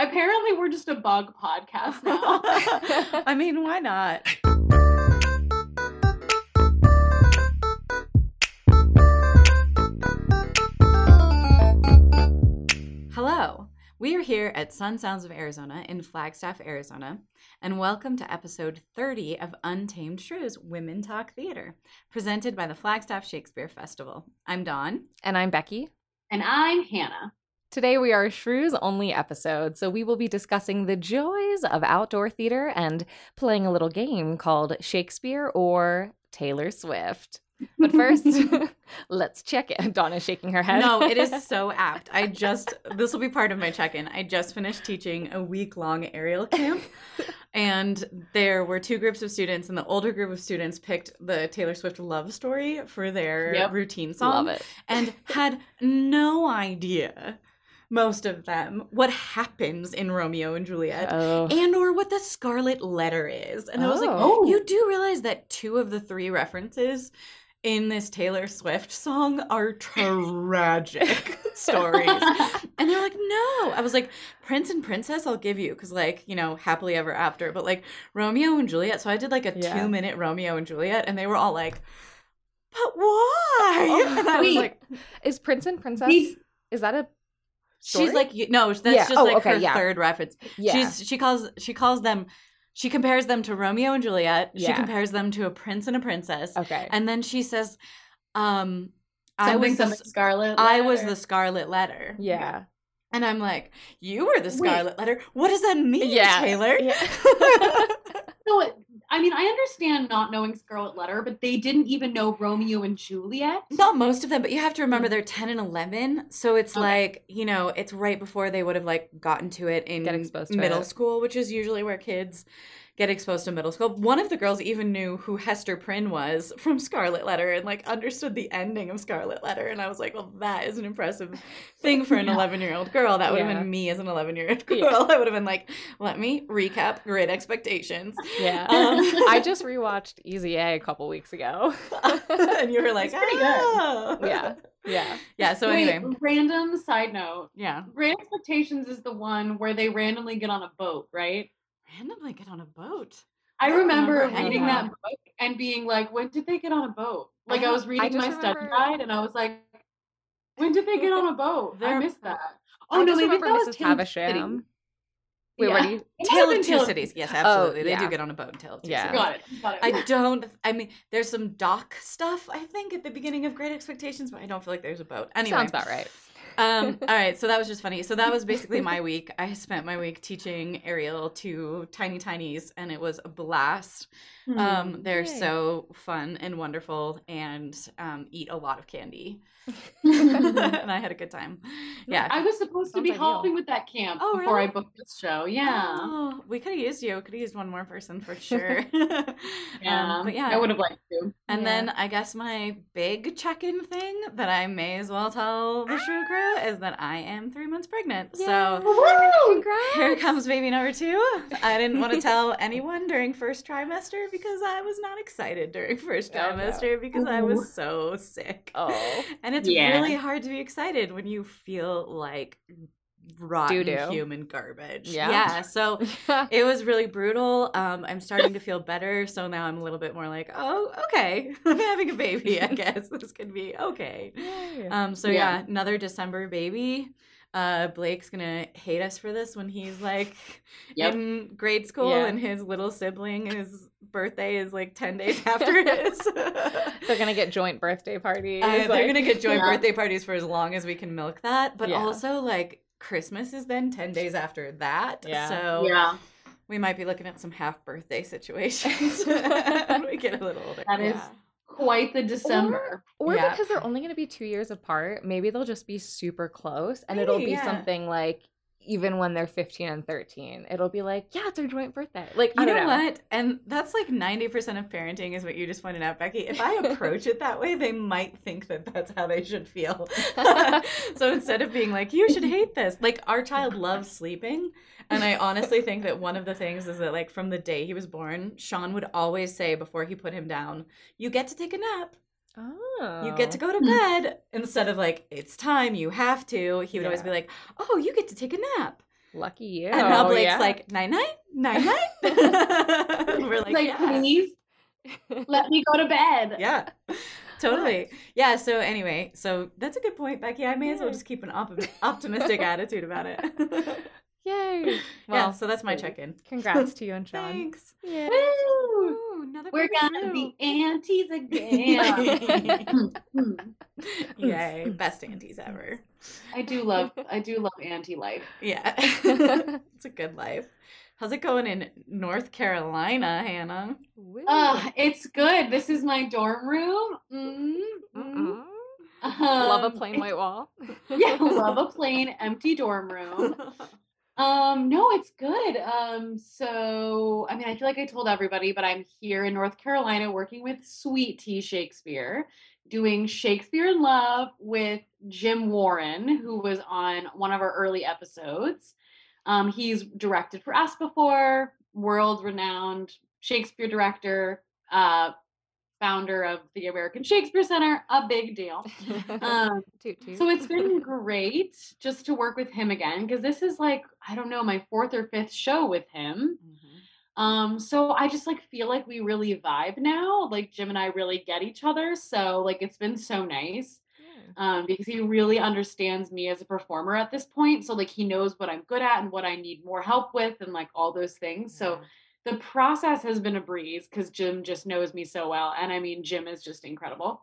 Apparently, we're just a bug podcast now. I mean, why not? Hello. We are here at Sun Sounds of Arizona in Flagstaff, Arizona, and welcome to episode 30 of Untamed Shrews Women Talk Theater, presented by the Flagstaff Shakespeare Festival. I'm Dawn. And I'm Becki. and I'm Hannah. Today we are a Shrews only episode, so we will be discussing the joys of outdoor theater and playing a little game called Shakespeare or Taylor Swift. But first, let's check it. Donna's shaking her head. No, it is so apt. I just, this will be part of my check in. I just finished teaching a week long aerial camp, and there were two groups of students, and the older group of students picked the Taylor Swift love story for their Yep. routine song. Love it. and had no idea most of them what happens in Romeo and Juliet Oh, and or what the scarlet letter is. And I was like, Oh. you do realize that two of the three references in this Taylor Swift song are tragic stories. And they're like, no. I was like, Prince and Princess, I'll give you, because, like, you know, happily ever after. But, like, Romeo and Juliet. So I did, like, a Yeah. two minute Romeo and Juliet, and they were all like, but why? Oh, and I was like, is Prince and Princess? Is that a she's like, no, that's Yeah. just Oh, like okay, her yeah. third reference. yeah? She's she calls she calls them she compares them to Romeo and Juliet. She compares them to a prince and a princess. okay. And then she says, um I was the, something Scarlet. I was Letter. the scarlet letter. yeah. And I'm like, you were the Wait. scarlet letter. What does that mean, Yeah. Taylor? Yeah. So, it- I mean, I understand not knowing Scarlet Letter, but they didn't even know Romeo and Juliet. Not most of them, but you have to remember they're 10 and 11. So it's Okay. like, you know, it's right before they would have like gotten to it in to middle it. school, which is usually where kids get exposed to middle school. One of the girls even knew who Hester Prynne was from Scarlet Letter and like understood the ending of Scarlet Letter. And I was like, well, that is an impressive thing for an Yeah. 11 year old girl. That would have been me as an 11 year old girl. Yeah. I would have been like, let me recap Great Expectations. Yeah. Um, I just rewatched Easy A a couple weeks ago. and you were like, It's pretty good. oh. yeah. Yeah. Yeah. So Wait, anyway, random side note. yeah. Great Expectations is the one where they randomly get on a boat, right? randomly get on a boat. I don't remember remember reading that that. book and being like, when did they get on a boat? Like I don't- was reading just my study guide and I was like, when did they get on a boat? I missed that. I Oh no, just maybe remember that was Mrs. Tale of Two Havisham. Cities. Wait, Yeah. what do you? It might Tale of Two Tale of- Cities. Yes, absolutely. They yeah. do get on a boat in Tale of Two Yeah. Cities. Got it. Got it. I don't. I mean, there's some dock stuff. I think at the beginning of Great Expectations, but I don't feel like there's a boat. Anyway, Sounds about right. um, all right, so that was just funny. So that was basically my week. I spent my week teaching aerial to tiny tinies, and it was a blast. Um, they're Yay. so fun and wonderful, and um, eat a lot of candy, and I had a good time. Yeah. I was supposed to be ideal. helping with that camp Oh, before I booked this show. Yeah. Oh, we could have used you. Could have used one more person for sure. Yeah. Um, but yeah, I would have liked to. And Yeah. then I guess my big check-in thing that I may as well tell the Shrew crew is that I am three months pregnant. So Woo! Here comes baby number two. I didn't want to tell anyone during first trimester because I was not excited during first trimester because I was so sick. Oh. And it's Yeah. really hard to be excited when you feel like rotten Doo-doo. human garbage. Yeah. Yeah. So it was really brutal. Um, I'm starting to feel better, so now I'm a little bit more like, oh, okay, I'm having a baby. I guess this could be okay. Um, so yeah. Yeah. another December baby. Uh, Blake's gonna hate us for this when he's like Yep. in grade school Yeah. and his little sibling, his birthday is like ten days after his. They're gonna get joint birthday parties. Uh, they're like- gonna get joint Yeah. birthday parties for as long as we can milk that, but Yeah. also like Christmas is then ten days after that. Yeah. So Yeah. we might be looking at some half birthday situations when we get a little older. That is. Quite the December. Or Yeah. because they're only going to be two years apart, maybe they'll just be super close and it'll be yeah. something like even when they're 15 and 13, it'll be like, yeah, it's our joint birthday. Like, You I know, know. what? And that's like 90% of parenting is what you just pointed out, Becki. If I approach it that way, they might think that that's how they should feel. so instead of being like, you should hate this, like our child loves sleeping. And I honestly think that one of the things is that, like, from the day he was born, Sean would always say before he put him down, you get to take a nap. Oh. You get to oh. go to bed instead of like, it's time, you have to. He would always be like, oh, you get to take a nap. Lucky you. Oh, and now Blake's yeah. like, night night, night night. We're like, like, yeah. please let me go to bed. Yeah. Totally. Yeah. So anyway, so that's a good point, Becki. I may as well just keep an op- optimistic attitude about it. Yay. yeah. Well, So that's my check-in. congrats to you and Sean. Thanks. Yeah. Woo! Ooh, We're gonna be aunties again. Yay! Best aunties ever. I do love I do love auntie life. Yeah. it's a good life. How's it going in North Carolina, Hannah? Woo. Uh, it's good. This is my dorm room. mm Mm-mm. Um, Love a plain white wall. yeah, love a plain empty dorm room. Um, no, it's good. Um, so I mean, I feel like I told everybody, but I'm here in North Carolina working with Sweet Tea Shakespeare, doing Shakespeare in Love with Jim Warren, who was on one of our early episodes. Um, he's directed for us before, world renowned Shakespeare director, uh, founder of the American Shakespeare Center, a big deal. Um, toot toot. so it's been great just to work with him again because this is like I don't know my fourth or fifth show with him. Um, so I just like feel like we really vibe now. Like Jim and I really get each other. So like it's been so nice Yeah. um, because he really understands me as a performer at this point. So like he knows what I'm good at and what I need more help with and like all those things. So the process has been a breeze because Jim just knows me so well. And I mean, Jim is just incredible.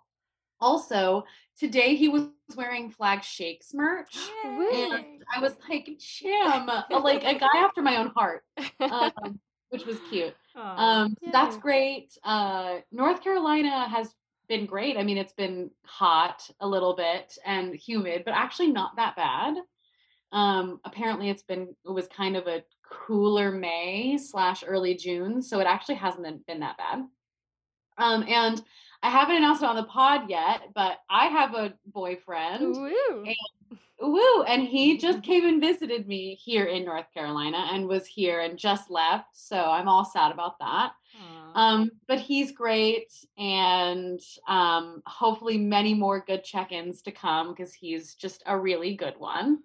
Also, today he was wearing Flag Shakes merch. Woo. And I was like, Jim, like a guy after my own heart, um, which was cute. Um, so that's great. Uh, North Carolina has been great. I mean, it's been hot a little bit and humid, but actually not that bad. Um, apparently, it's been it was kind of a cooler May slash early June, so it actually hasn't been, that bad. Um, and I haven't announced it on the pod yet, but I have a boyfriend. Woo. Woo! And he just came and visited me here in North Carolina and was here and just left. So I'm all sad about that. Um, but he's great, and um, hopefully many more good check-ins to come because he's just a really good one.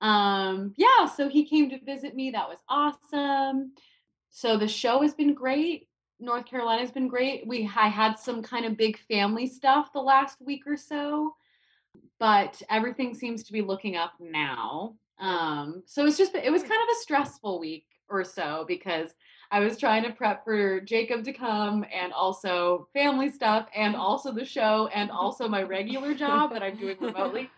Um, yeah, so he came to visit me. That was awesome. So the show has been great. North Carolina's been great. We I had some kind of big family stuff the last week or so, but everything seems to be looking up now. Um, so it's just it was kind of a stressful week or so because I was trying to prep for Jacob to come and also family stuff and also the show and also my regular job that I'm doing remotely.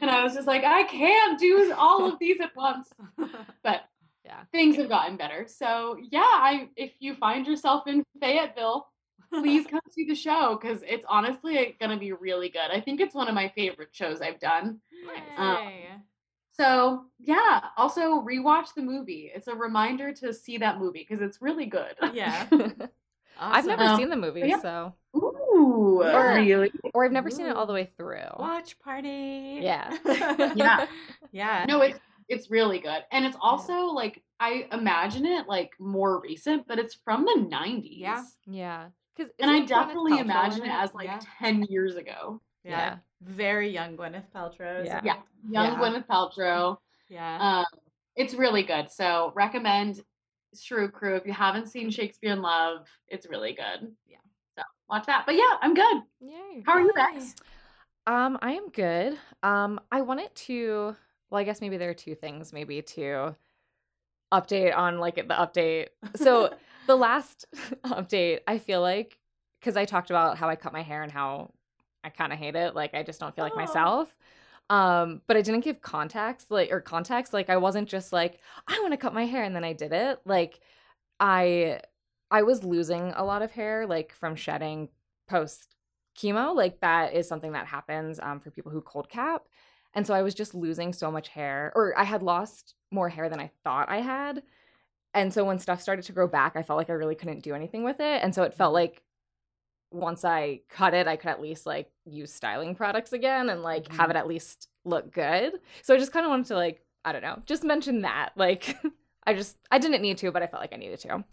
And I was just like, I can't do all of these at once. But Yeah. things have gotten better. So yeah, I if you find yourself in Fayetteville, please come see the show because it's honestly gonna be really good. I think it's one of my favorite shows I've done. Um, So yeah, also rewatch the movie. It's a reminder to see that movie because it's really good. yeah. I've never seen the movie, yeah. so Ooh, Yeah. really? or I've never seen it all the way through. Watch party. Yeah. Yeah. Yeah. No, it's it's really good, and it's also like I imagine it like more recent, but it's from the '90s. Yeah. Yeah. Because and I definitely imagine it as like Yeah. ten years ago. yeah. Yeah. Very young Gwyneth Paltrow. Yeah. Yeah, young Yeah. Gwyneth Paltrow. Yeah. Um, it's really good. So recommend Shrew Crew if you haven't seen Shakespeare in Love. It's really good. Yeah. So watch that. But yeah, I'm good. Yay. How are you. Bex? Um, I am good. Um, I wanted to. Well, I guess maybe there are two things maybe to update on like the update. So the last update, I feel like because I talked about how I cut my hair and how I kind of hate it. Like I just don't feel like Oh. myself. Um, but I didn't give context, like or context. Like I wasn't just like I want to cut my hair and then I did it. Like I I was losing a lot of hair like from shedding post chemo. Like that is something that happens um, for people who cold cap. And so I was just losing so much hair, or I had lost more hair than I thought I had. And so when stuff started to grow back, I felt like I really couldn't do anything with it. And so it felt like once I cut it, I could at least like use styling products again and like have it mm-hmm. at least look good. So I just kind of wanted to like, I don't know, just mention that. Like I just I didn't need to, but I felt like I needed to.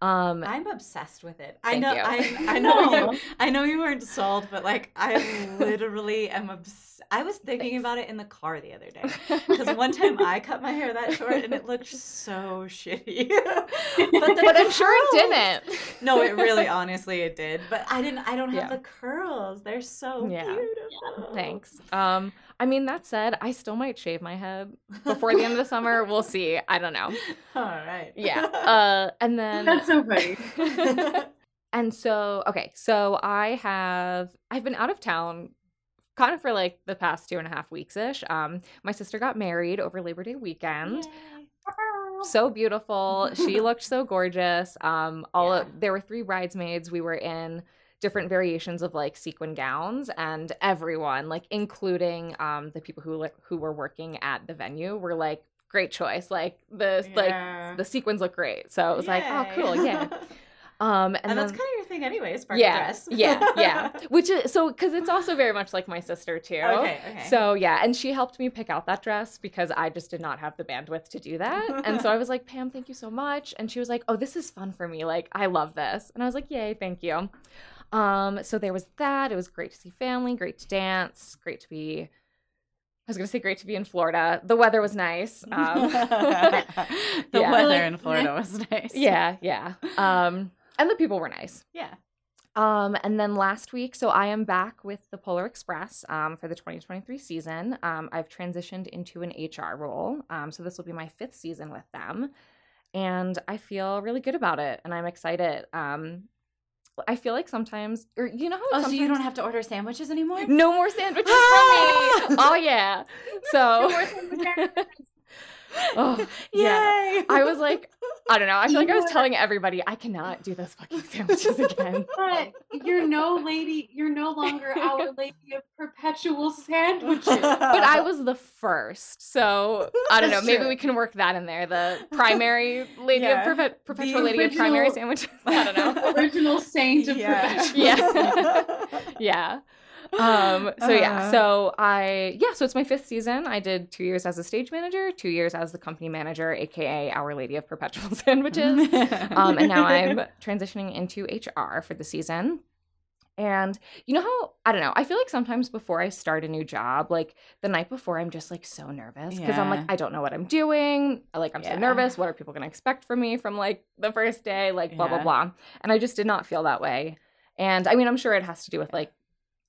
Um, I'm obsessed with it. I know. you. I, I know. You, I know you weren't sold, but like I literally am obsessed. I was thinking Thanks. about it in the car the other day because one time I cut my hair that short and it looked so shitty. but the but I'm sure it didn't. No, it really, honestly, it did. But I didn't. I don't have Yeah. the curls. They're so Yeah. beautiful. Thanks. Um, I mean, that said, I still might shave my head before the end of the summer. We'll see. I don't know. All right. Yeah. Uh, and then That's so funny. And so, okay, so I have I've been out of town kind of for like the past two and a half weeks ish. Um, my sister got married over Labor Day weekend. So beautiful. She looked so gorgeous. Um, all Yeah. of, there were three bridesmaids. We were in different variations of like sequin gowns, and everyone, like including um the people who who were working at the venue, were like, great choice. Like the like the sequins look great. So it was like, oh, cool, yeah. Um, and, And, that's then- kind of your thing anyway, sparkle yeah, dress. yeah, yeah. Which is so because it's also very much like my sister too. Okay, okay. So yeah, and she helped me pick out that dress because I just did not have the bandwidth to do that. and so I was like, Pam, thank you so much. And she was like, Oh, this is fun for me. Like, I love this. And I was like, Yay, thank you. Um, so there was that. It was great to see family, great to dance, great to be. I was gonna say great to be in Florida. The weather was nice. Um, the Yeah. weather in Florida was nice. yeah, yeah. Um, and the people were nice. Yeah. Um, and then last week, so I am back with the Polar Express um, for the 2023 season. Um, I've transitioned into an HR role. Um, so this will be my fifth season with them. And I feel really good about it. And I'm excited. I feel like sometimes, or you know how Oh, so sometimes you don't have to order sandwiches anymore? no more sandwiches for me. Oh yeah. So oh, yeah. Yay! I was like, I don't know. I feel like I was telling everybody I cannot do those fucking sandwiches again. But you're no lady, you're no longer our lady of perpetual sandwiches. but I was the first, so I don't know. Maybe true. we can work that in there. The primary lady Yeah. of perpe- perpetual lady of primary sandwiches. I don't know. Original saint of Yeah. perpetual. Yeah. yeah. Um. So yeah. Uh. So I yeah. So it's my fifth season. I did two years as a stage manager, two years as the company manager, aka Our Lady of Perpetual Sandwiches. um, and now I'm transitioning into HR for the season. And you know how I don't know. I feel like sometimes before I start a new job, like the night before, I'm just like so nervous because I'm like I don't know what I'm doing. Like I'm so nervous. What are people going to expect from me from like the first day? Like blah blah blah. And I just did not feel that way. And I mean, I'm sure it has to do with like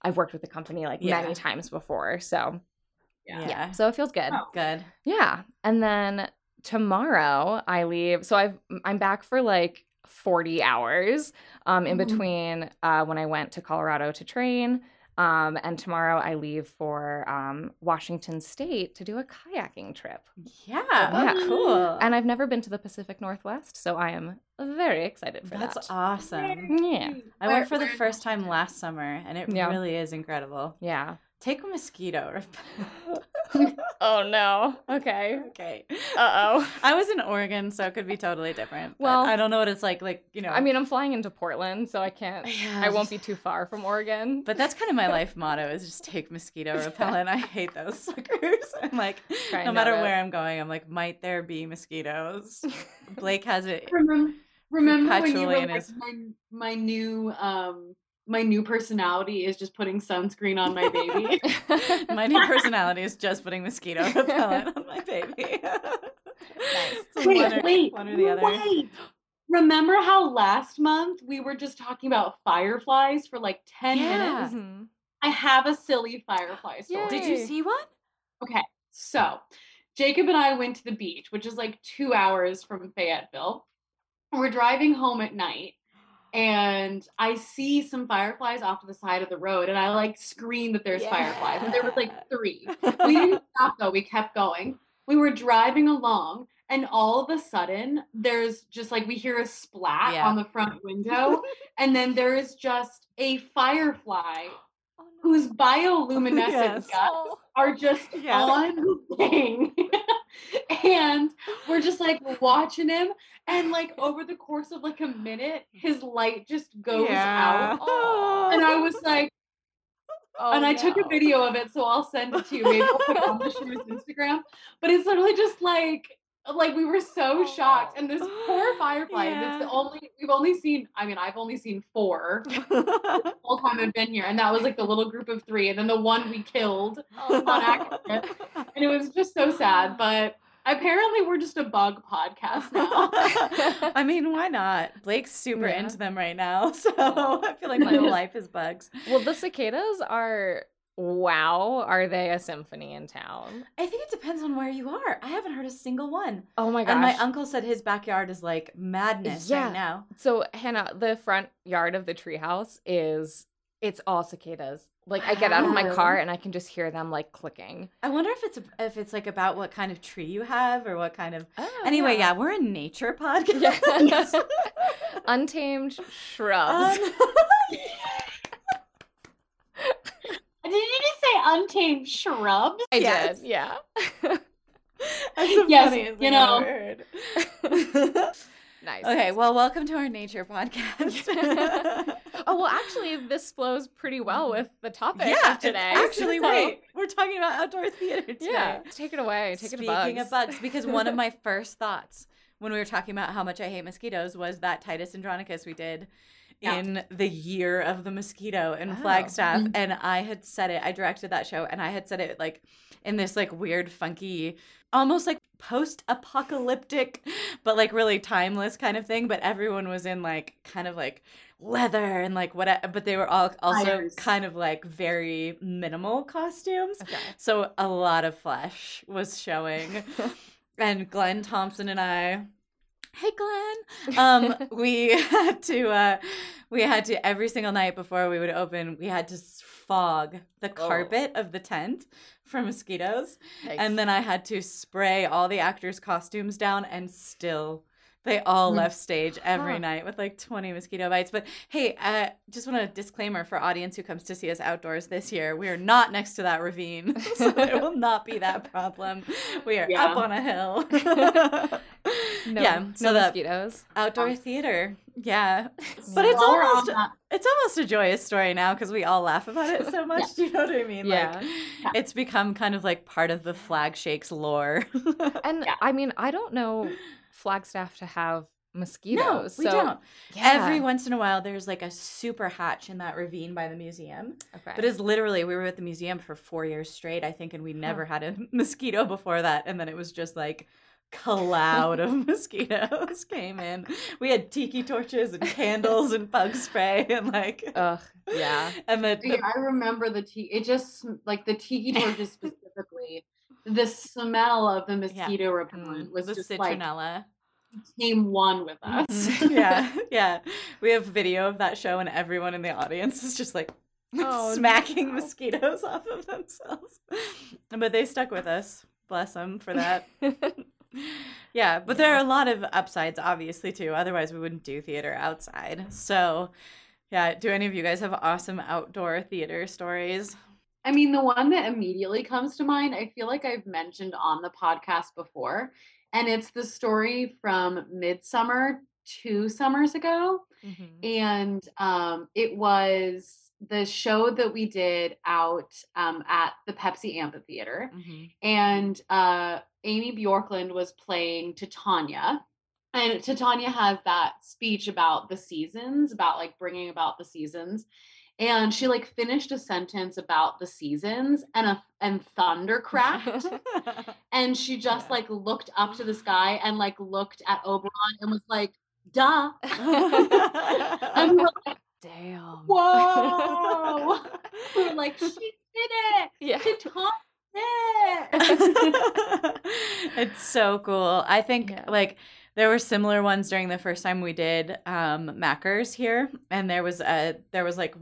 I've worked with the company like Yeah. many times before, so Yeah. yeah. So it feels good. Oh. Good. Yeah. And then tomorrow I leave. So I've I'm back for like 40 hours um in between uh when I went to Colorado to train. Um and tomorrow I leave for um Washington State to do a kayaking trip. Yeah. Yeah. Cool. And I've never been to the Pacific Northwest, so I am very excited for That's that. That's awesome. Yeah. I went for the first time last summer, and it Yeah. really is incredible. Yeah. Take a mosquito. Oh no. Okay. okay. Uh-oh. I was in Oregon, so it could be totally different. Well- I don't know what it's like. Like you know. I mean, I'm flying into Portland, so I can't Yeah, I won't be too far from Oregon. But that's kind of my life motto: is just take mosquito repellent. I hate those suckers. I'm like, Try no matter note it. where I'm going, I'm like, might there be mosquitoes? Blake has it. Remember, remember when you Perpetually were like, his- my, my new um my new personality is just putting sunscreen on my baby. My new personality is just putting mosquito repellent on my baby. nice. wait, one or, wait, one or the other. wait. Remember how last month we were just talking about fireflies for like 10 Yeah. minutes? Mhm. I have a silly firefly story. Did you see one? Okay, so Jacob and I went to the beach, which is like two hours from Fayetteville. We're driving home at night, and I see some fireflies off to the side of the road, and I like scream that there's fireflies, and there was like three. We didn't stop though; we kept going. We were driving along, and all of a sudden, there's just like we hear a splat Yeah. on the front window, and then there is just a firefly oh, whose bioluminescent Yes. guts oh. are just Yeah. on thing. and we're just like watching him and like over the course of like a minute hmm. his light just goes out. Oh. and i was like Oh, and i took a video of it so i'll send it to you. Maybe i'll put it on the show's instagram. But it's literally just like Uh, like we were so oh, shocked. And this poor firefly, Yeah. it's the only we've only seen, I mean, I've only seen four oh, the whole time I've been here. And that was like the little group of three. And then the one we killed. on accident. And it was just so sad. But apparently we're just a bug podcast now. I mean, why not? Blake's super Yeah. into them right now, so I feel like my whole life is bugs. well, the cicadas are wow. Are they a symphony in town? I think it depends on where you are. I haven't heard a single one. Oh my gosh. And my uncle said his backyard is like madness Yeah. right now. So Hannah, the front yard of the treehouse is it's all cicadas. Like I get out of my car and I can just hear them like clicking. I wonder if it's if it's like about what kind of tree you have or what kind of. Oh, Anyway, yeah, we're a nature podcast. Yes. Untamed shrubs. Um, Did you just say untamed shrubs? I yes. did, yeah. That's the Yes, funniest you know. I've nice. okay, well, welcome to our nature podcast. oh well, actually, this flows pretty well with the topic yeah, of today. it's actually, so- wait, we're talking about outdoor theater today. Yeah, take it away. Take Speaking it to bugs. of bugs, because one of my first thoughts when we were talking about how much I hate mosquitoes was that Titus Andronicus we did Yeah. in the year of the mosquito in Oh. Flagstaff. Mhm. And I had said it, I directed that show, and I had said it like in this like weird, funky, almost like post apocalyptic, but like really timeless kind of thing. But everyone was in like kind of like leather and like what, but they were all also Fires. kind of like very minimal costumes. Okay. So a lot of flesh was showing. and Glenn Thompson and I Hey Glenn. Um we had to uh we had to every single night before we would open, we had to fog the Oh. carpet of the tent for mosquitoes. And then I had to spray all the actors' costumes down and still they all Hmm. left stage every Huh. night with like 20 mosquito bites. But hey, uh, just want a disclaimer for audience who comes to see us outdoors this year. We are not next to that ravine, so it will not be that problem. We are Yeah. up on a hill. no, yeah, no so the mosquitoes. outdoor theater. Yeah. But it's While almost it's almost a joyous story now because we all laugh about it so much. Do you know what I mean? Yeah. Like Yeah. it's become kind of like part of the flag shakes lore. And. I mean, I don't know Flagstaff to have mosquitoes. we so don't. Yeah. Every once in a while, there's like a super hatch in that ravine by the museum. okay. But it's literally, we were at the museum for four years straight, I think, and we never had a mosquito before that. And then it was just like cloud of mosquitoes came in. We had tiki torches and candles and bug spray and like, Ugh, yeah. and the, the Yeah, I remember the tea. It just like the tiki torches specifically. The smell of the mosquito repellent was the just like citronella. came one with us. Mhm. yeah, yeah. We have video of that show, and everyone in the audience is just like Oh, smacking no. mosquitoes off of themselves. But they stuck with us. Bless them for that. yeah, but there are a lot of upsides, obviously, too. Otherwise, we wouldn't do theater outside. So, yeah. Do any of you guys have awesome outdoor theater stories? I mean, the one that immediately comes to mind, I feel like I've mentioned on the podcast before, and it's the story from Midsummer two summers ago. Mhm. And um, it was the show that we did out um, at the Pepsi Amphitheater. And uh, Amy Bjorklund was playing Titania. And Titania has that speech about the seasons, about like bringing about the seasons. And she like finished a sentence about the seasons and a and thunder cracked. and she just Yeah. like looked up to the sky and like looked at Oberon and was like, duh. and we were like, Damn. whoa. we were like, she did it. Yeah. She taught it. it's so cool. I think Yeah. like there were similar ones during the first time we did um Mackers here and there was a there was like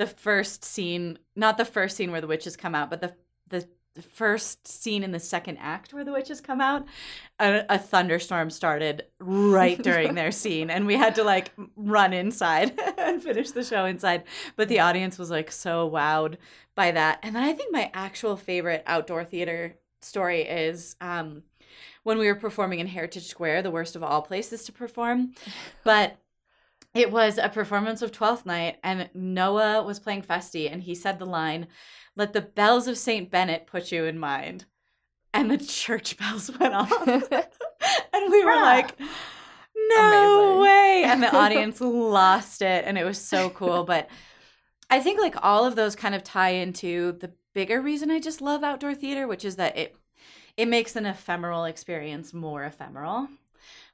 the first scene, not the first scene where the witches come out, but the the the first scene in the second act where the witches come out, a, a thunderstorm started right during their scene, and we had to like run inside and finish the show inside. But the audience was like so wowed by that. And then I think my actual favorite outdoor theater story is um, when we were performing in Heritage Square, the worst of all places to perform. But it was a performance of Twelfth Night, and Noah was playing Feste, and he said the line, "Let the bells of Saint Bennet put you in mind." And the church bells went off. and we were like, no Amazing. way. And the audience lost it. And it was so cool. But I think like all of those kind of tie into the bigger reason I just love outdoor theater, which is that it it makes an ephemeral experience more ephemeral.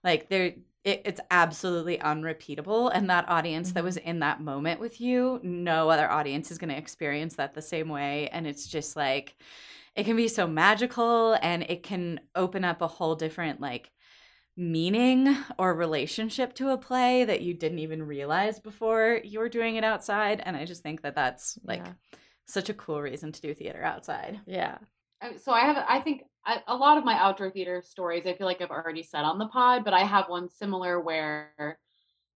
Like there it, it's absolutely unrepeatable and that audience that mm-hmm. was in that moment with you no other audience is going to experience that the same way and it's just like it can be so magical and it can open up a whole different like meaning or relationship to a play that you didn't even realize before you were doing it outside and i just think that that's like Yeah. such a cool reason to do theater outside Yeah. So I have, I think I, a lot of my outdoor theater stories, I feel like I've already said on the pod, but I have one similar where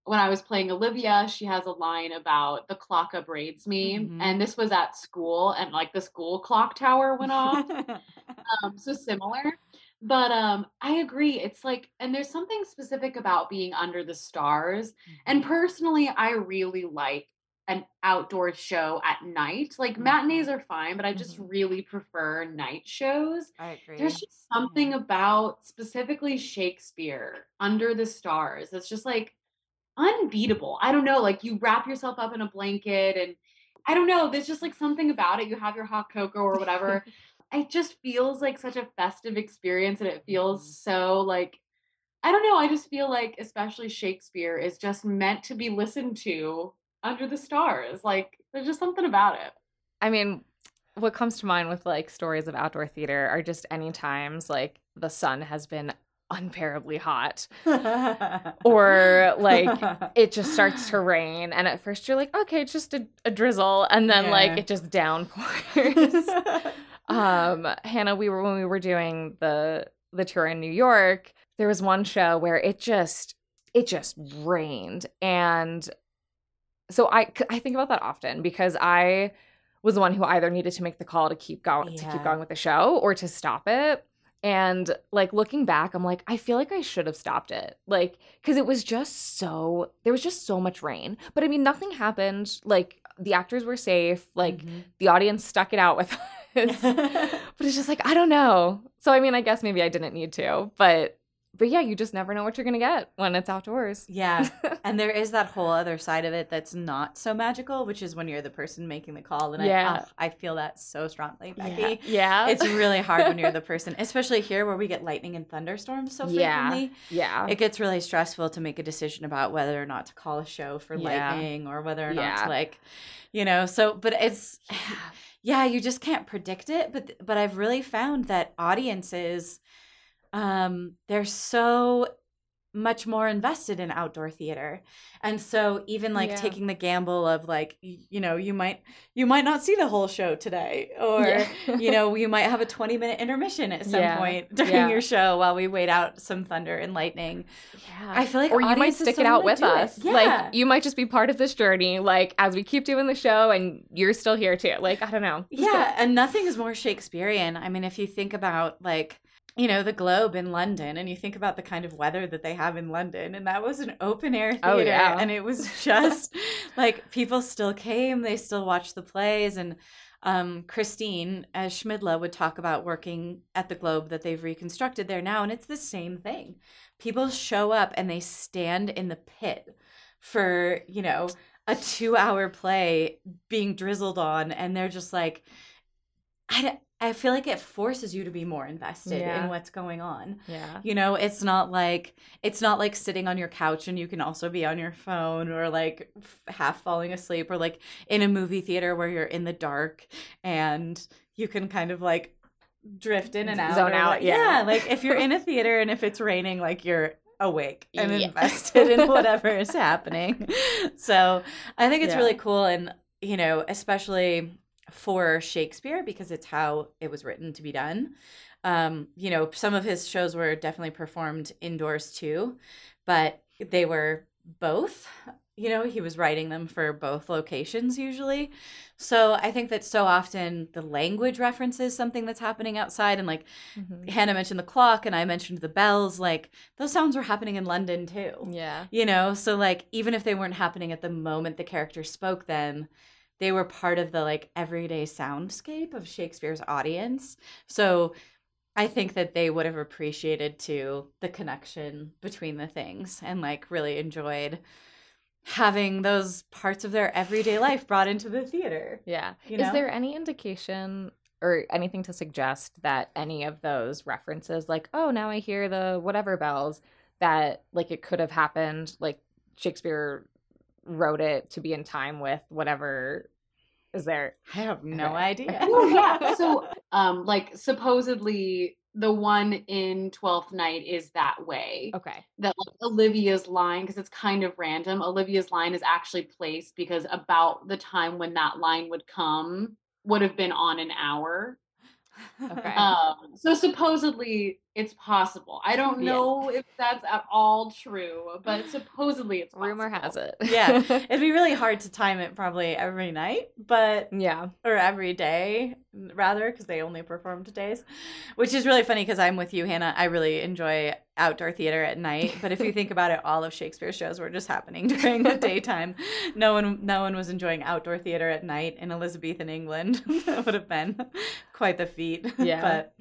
when I was playing Olivia, she has a line about the clock abraids me. Mhm. And this was at school and like the school clock tower went off. um, so similar. But um, I agree. It's like, and there's something specific about being under the stars. And personally, I really like an outdoor show at night. Like matinees mm-hmm. are fine, but I just mm-hmm. really prefer night shows. i agree There's just something mm-hmm. about specifically Shakespeare under the stars that's just like unbeatable. I don't know, like you wrap yourself up in a blanket and I don't know, there's just like something about it. You have your hot cocoa or whatever. it just feels like such a festive experience and it feels Mhm. so like I don't know, I just feel like especially Shakespeare is just meant to be listened to under the stars. Like there's just something about it. I mean, what comes to mind with like stories of outdoor theater are just any times like the sun has been unbearably hot or like it just starts to rain and at first you're like okay it's just a, a drizzle and then like it just downpours um hannah we were when we were doing the the tour in new york there was one show where it just it just rained and so i i think about that often because i was the one who either needed to make the call to keep going to keep going with the show or to stop it. And like looking back i'm like i feel like i should have stopped it. Like because it was just so there was just so much rain. But i mean nothing happened. Like the actors were safe. Like Mhm. the audience stuck it out with us. But it's just like i don't know. So i mean i guess maybe i didn't need to but but yeah you just never know what you're gonna get when it's outdoors. Yeah. And there is that whole other side of it that's not so magical which is when you're the person making the call and Yeah. I, oh, I feel that so strongly becky. Yeah. It's really hard when you're the person especially here where we get lightning and thunderstorms so frequently. Yeah. It gets really stressful to make a decision about whether or not to call a show for Yeah. lightning or whether or not to like you know so but it's yeah you just can't predict it but but i've really found that audiences um they're so much more invested in outdoor theater and so even like Yeah. taking the gamble of like you know you might you might not see the whole show today or Yeah. you know you might have a 20 minute intermission at some Yeah. point during your show while we wait out some thunder and lightning Yeah. I feel like or you might stick it out with it. us. Yeah. Like you might just be part of this journey, like as we keep doing the show and you're still here too. Like, I don't know. Yeah, and nothing is more Shakespearean. I mean, if you think about like, you know, the Globe in London and you think about the kind of weather that they have in London, and that was an open air theater. Oh, yeah. And it was just like people still came, they still watched the plays. And um, Christine, as Schmidla, would talk about working at the Globe that they've reconstructed there now. And it's the same thing. People show up and they stand in the pit for, you know, a two hour play being drizzled on. And they're just like, I, I feel like it forces you to be more invested Yeah. in what's going on. Yeah. You know, it's not like it's not like sitting on your couch and you can also be on your phone or like f- half falling asleep or like in a movie theater where you're in the dark and you can kind of like drift in and out. Zone out, like- yeah. like if you're in a theater and if it's raining, like you're awake and Yeah. invested in whatever is happening. So I think it's Yeah. really cool and you know, especially for Shakespeare because it's how it was written to be done. Um, you know, some of his shows were definitely performed indoors too, but they were both. You know, he was writing them for both locations usually. So I think that so often the language references something that's happening outside. And like Mhm. Hannah mentioned the clock and I mentioned the bells, like those sounds were happening in London too. Yeah. You know, so like even if they weren't happening at the moment the character spoke them, they were part of the like everyday soundscape of Shakespeare's audience. So I think that they would have appreciated too the connection between the things and like really enjoyed having those parts of their everyday life brought into the theater. Yeah. You Is there any indication or anything to suggest that any of those references, like, oh, now I hear the whatever bells, that like it could have happened, like Shakespeare wrote it to be in time with whatever is there? I have no Okay. idea. Well, yeah. So, um, like supposedly the one in Twelfth Night is that way. Okay. That like Olivia's line, because it's kind of random. Olivia's line is actually placed because about the time when that line would come would have been on an hour. Okay. Um, so supposedly it's possible. I don't Yeah. know if that's at all true, but supposedly it's Rumor has it. yeah, it'd be really hard to time it probably every night, but yeah. or every day rather because they only performed days which is really funny because i'm with you hannah i really enjoy outdoor theater at night but if you think about it all of shakespeare's shows were just happening during the daytime no one no one was enjoying outdoor theater at night in elizabethan england that would have been quite the feat Yeah. but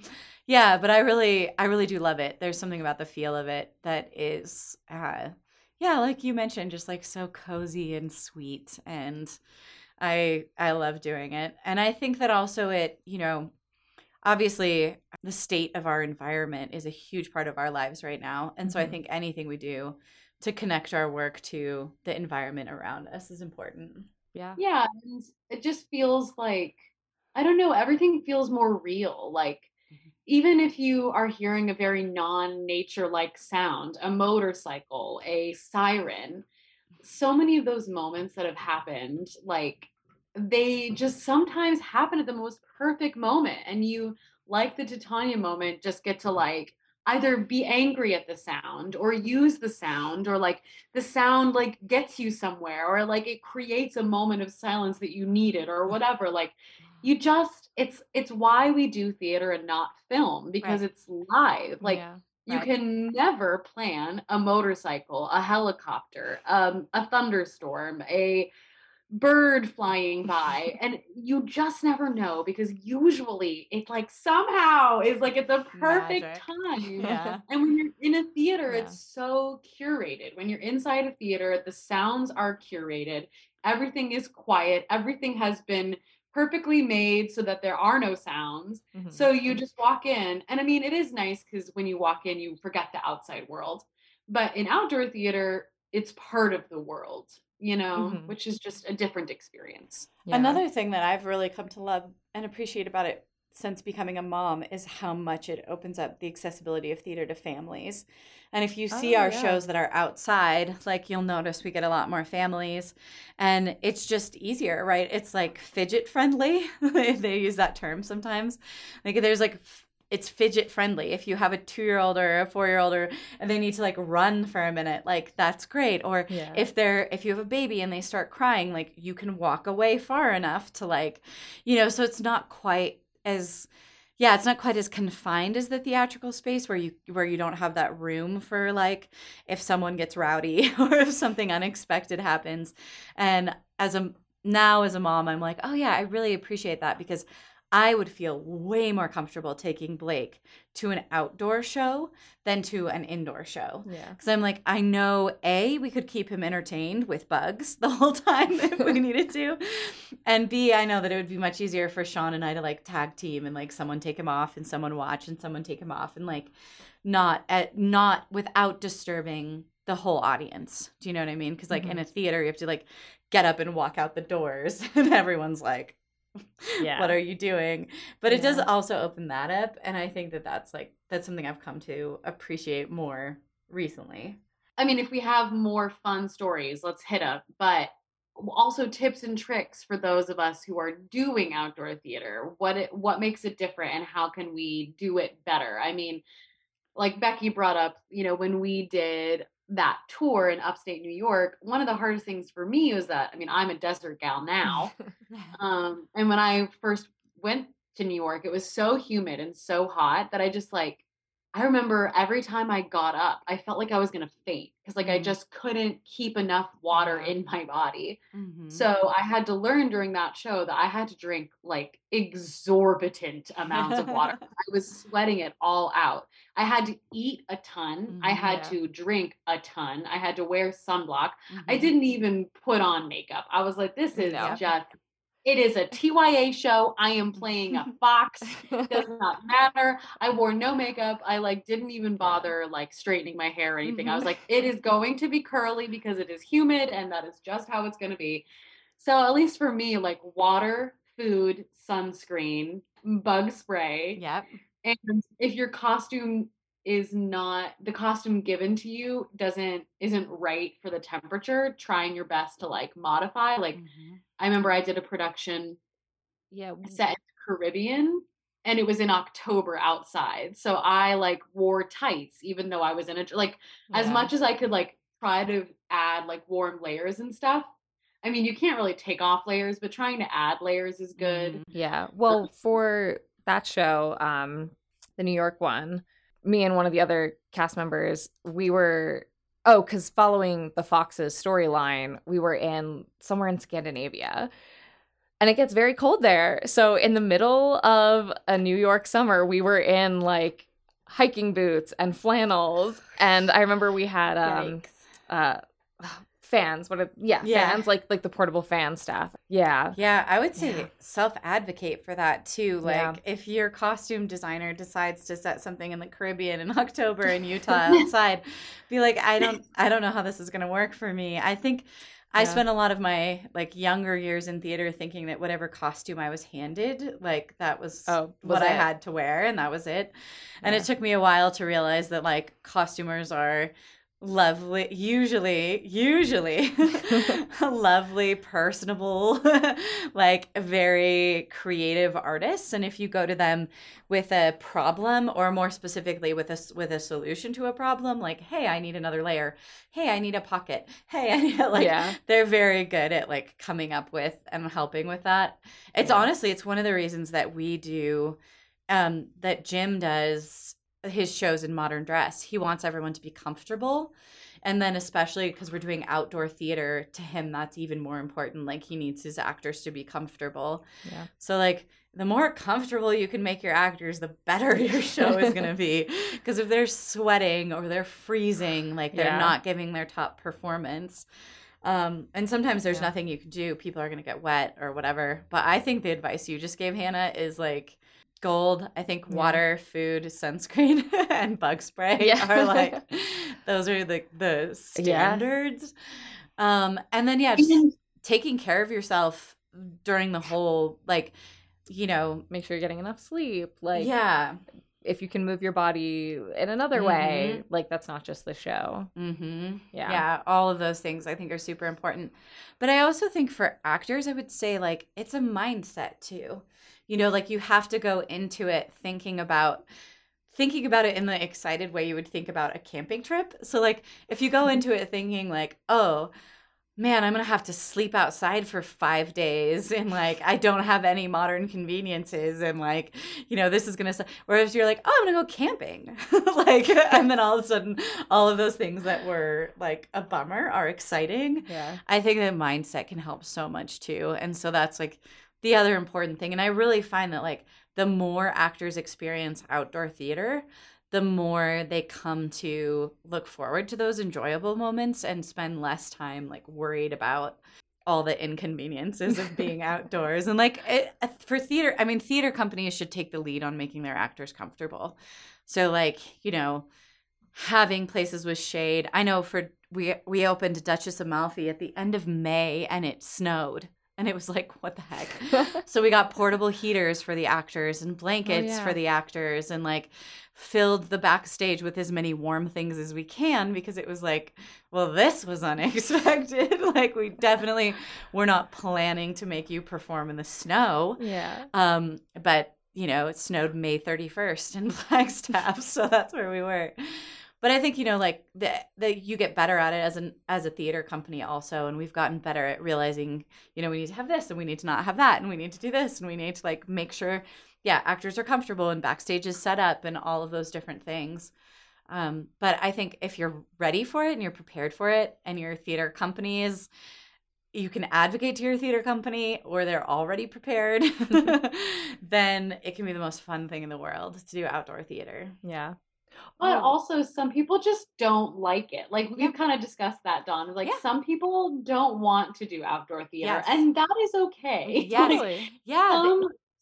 yeah but i really i really do love it there's something about the feel of it that is uh yeah like you mentioned just like so cozy and sweet and I I love doing it. And I think that also it, you know, obviously the state of our environment is a huge part of our lives right now. And so I Mhm. think anything we do to connect our work to the environment around us is important. Yeah. Yeah, and it just feels like I don't know, everything feels more real. Like Mhm. even if you are hearing a very non-nature like sound, a motorcycle, a siren, so many of those moments that have happened, like they just sometimes happen at the most perfect moment and you like the Titania moment just get to like either be angry at the sound or use the sound or like the sound like gets you somewhere or like it creates a moment of silence that you needed or whatever like you just it's it's why we do theater and not film because Right. it's live like yeah. you can never plan a motorcycle a helicopter um, a thunderstorm a bird flying by and you just never know because usually it like somehow is like at the perfect Magic. time Yeah. and when you're in a theater, Yeah. it's so curated. When you're inside a theater, the sounds are curated. Everything is quiet. Everything has been perfectly made so that there are no sounds. Mhm. So you just walk in. And I mean, it is nice because when you walk in, you forget the outside world. But in outdoor theater, it's part of the world, you know, Mhm. which is just a different experience. Yeah. Another thing that I've really come to love and appreciate about it since becoming a mom is how much it opens up the accessibility of theater to families. And if you see Oh, our yeah. shows that are outside, like you'll notice we get a lot more families and it's just easier, right? It's like fidget friendly. they use that term sometimes. Like there's like f- it's fidget friendly. If you have a 2-year-old or a 4-year-old or and they need to like run for a minute, like that's great. Or Yeah. if they're if you have a baby and they start crying like you can walk away far enough to like you know so it's not quite as yeah it's not quite as confined as the theatrical space where you where you don't have that room for like if someone gets rowdy or if something unexpected happens and as a now as a mom i'm like oh yeah i really appreciate that because I would feel way more comfortable taking Blake to an outdoor show than to an indoor show. yeah. Because I'm like, I know A, we could keep him entertained with bugs the whole time if we needed to. And B, I know that it would be much easier for Sean and I to like tag team and like someone take him off and someone watch and someone take him off and like not at not without disturbing the whole audience. Do you know what I mean? Because like in mm-hmm. a theater, you have to like get up and walk out the doors and everyone's like, Yeah. what are you doing but it does also open that up and i think that that's like that's something i've come to appreciate more recently I mean, if we have more fun stories, let's hit up. But also tips and tricks for those of us who are doing outdoor theater. What it what makes it different and how can we do it better? I mean, like Becki brought up, you know, when we did that tour in upstate New York, one of the hardest things for me was that I mean, I'm a desert gal now. Um, and when I first went to New York, it was so humid and so hot that I just like I remember every time I got up, I felt like I was going to faint because like I Mhm. just couldn't keep enough water in my body. Mhm. So I had to learn during that show that I had to drink like exorbitant amounts of water. I was sweating it all out. I had to eat a ton. I Mhm, had yeah. to drink a ton. I had to wear sunblock. I Mhm. didn't even put on makeup. I was like, this is No. just, it is a TYA show. I am playing a fox. It does not matter. I wore no makeup. I like didn't even bother like straightening my hair or anything. I was Mhm. like, it is going to be curly because it is humid and that is just how it's going to be. So at least for me, like water, food, sunscreen, bug spray, Yep. and if your costume is not the costume given to you doesn't isn't right for the temperature trying your best to like modify like Mhm. i remember i did a production Yeah. set in the caribbean and it was in october outside so i like wore tights even though i was in a like as much as i could like try to add like warm layers and stuff i mean you can't really take off layers but trying to add layers is good Mhm. Yeah. Well, for that show, um, the New York one, me and one of the other cast members, we were oh, because following the Fox's storyline, we were in somewhere in Scandinavia. And it gets very cold there. So in the middle of a New York summer, we were in like hiking boots and flannels. And I remember we had um uh fans, what are, yeah, Yeah. fans like like the portable fan stuff. Yeah. Yeah, I would say Yeah. self advocate for that too. Like, Yeah. if your costume designer decides to set something in the Caribbean in October in Utah outside, be like, I don't, I don't know how this is going to work for me. I think I Yeah. spent a lot of my like younger years in theater thinking that whatever costume I was handed, like that was, Oh, was what I had to wear, and that was it. And Yeah. it took me a while to realize that like costumers are lovely usually usually lovely personable like very creative artists and if you go to them with a problem or more specifically with a with a solution to a problem like hey i need another layer hey i need a pocket hey i need like Yeah. they're very good at like coming up with and helping with that it's Yeah. honestly it's one of the reasons that we do um that jim does his shows in modern dress. He wants everyone to be comfortable. And then especially because we're doing outdoor theater to him that's even more important. Like he needs his actors to be comfortable. Yeah. so like the more comfortable you can make your actors the better your show is going to be. Because if they're sweating or they're freezing like they're Yeah. not giving their top performance. Um, and sometimes there's Yeah. nothing you can do. People are going to get wet or whatever. But i think the advice you just gave hannah is like gold i think Yeah. water food sunscreen and bug spray Yeah. are like those are the the Yeah. standards um and then yeah just taking care of yourself during the whole like you know Make sure you're getting enough sleep. Like yeah if you can move your body in another way, like that's not just the show. mm-hmm. Yeah. yeah all of those things i think are super important but i also think for actors i would say like it's a mindset too you know like you have to go into it thinking about thinking about it in the excited way you would think about a camping trip so like if you go mm-hmm. into it thinking like oh man i'm gonna have to sleep outside for five days and like i don't have any modern conveniences and like you know this is gonna su-" whereas you're like oh i'm gonna go camping like and then all of a sudden all of those things that were like a bummer are exciting Yeah. I think that mindset can help so much too. And so that's like the other important thing. And I really find that like the more actors experience outdoor theater, the more they come to look forward to those enjoyable moments and spend less time like worried about all the inconveniences of being outdoors. And like it, uh, for theater, I mean, theater companies should take the lead on making their actors comfortable. So like, you know, having places with shade. I know for we we opened Duchess of Malfi at the end of May and it snowed. And it was like, what the heck? so we got portable heaters for the actors and blankets yeah. for the actors and like filled the backstage with as many warm things as we can because it was like, well, this was unexpected. like we definitely were not planning to make you perform in the snow. yeah. Um, but you know, it snowed May 31st in Flagstaff, so that's where we were. But I think you know, like that that you get better at it as an as a theater company also, and we've gotten better at realizing, you know, we need to have this and we need to not have that, and we need to do this and we need to like make sure yeah, actors are comfortable and backstage is set up and all of those different things. Um, but I think if you're ready for it and you're prepared for it, and your theater company is, you can advocate to your theater company or they're already prepared, then it can be the most fun thing in the world to do outdoor theater. Yeah. But Oh. also, some people just don't like it. Like we've kind of discussed that, Dawn. Like Yeah. some people don't want to do outdoor theater, Yes. and that is okay. Yes. Like, Yeah.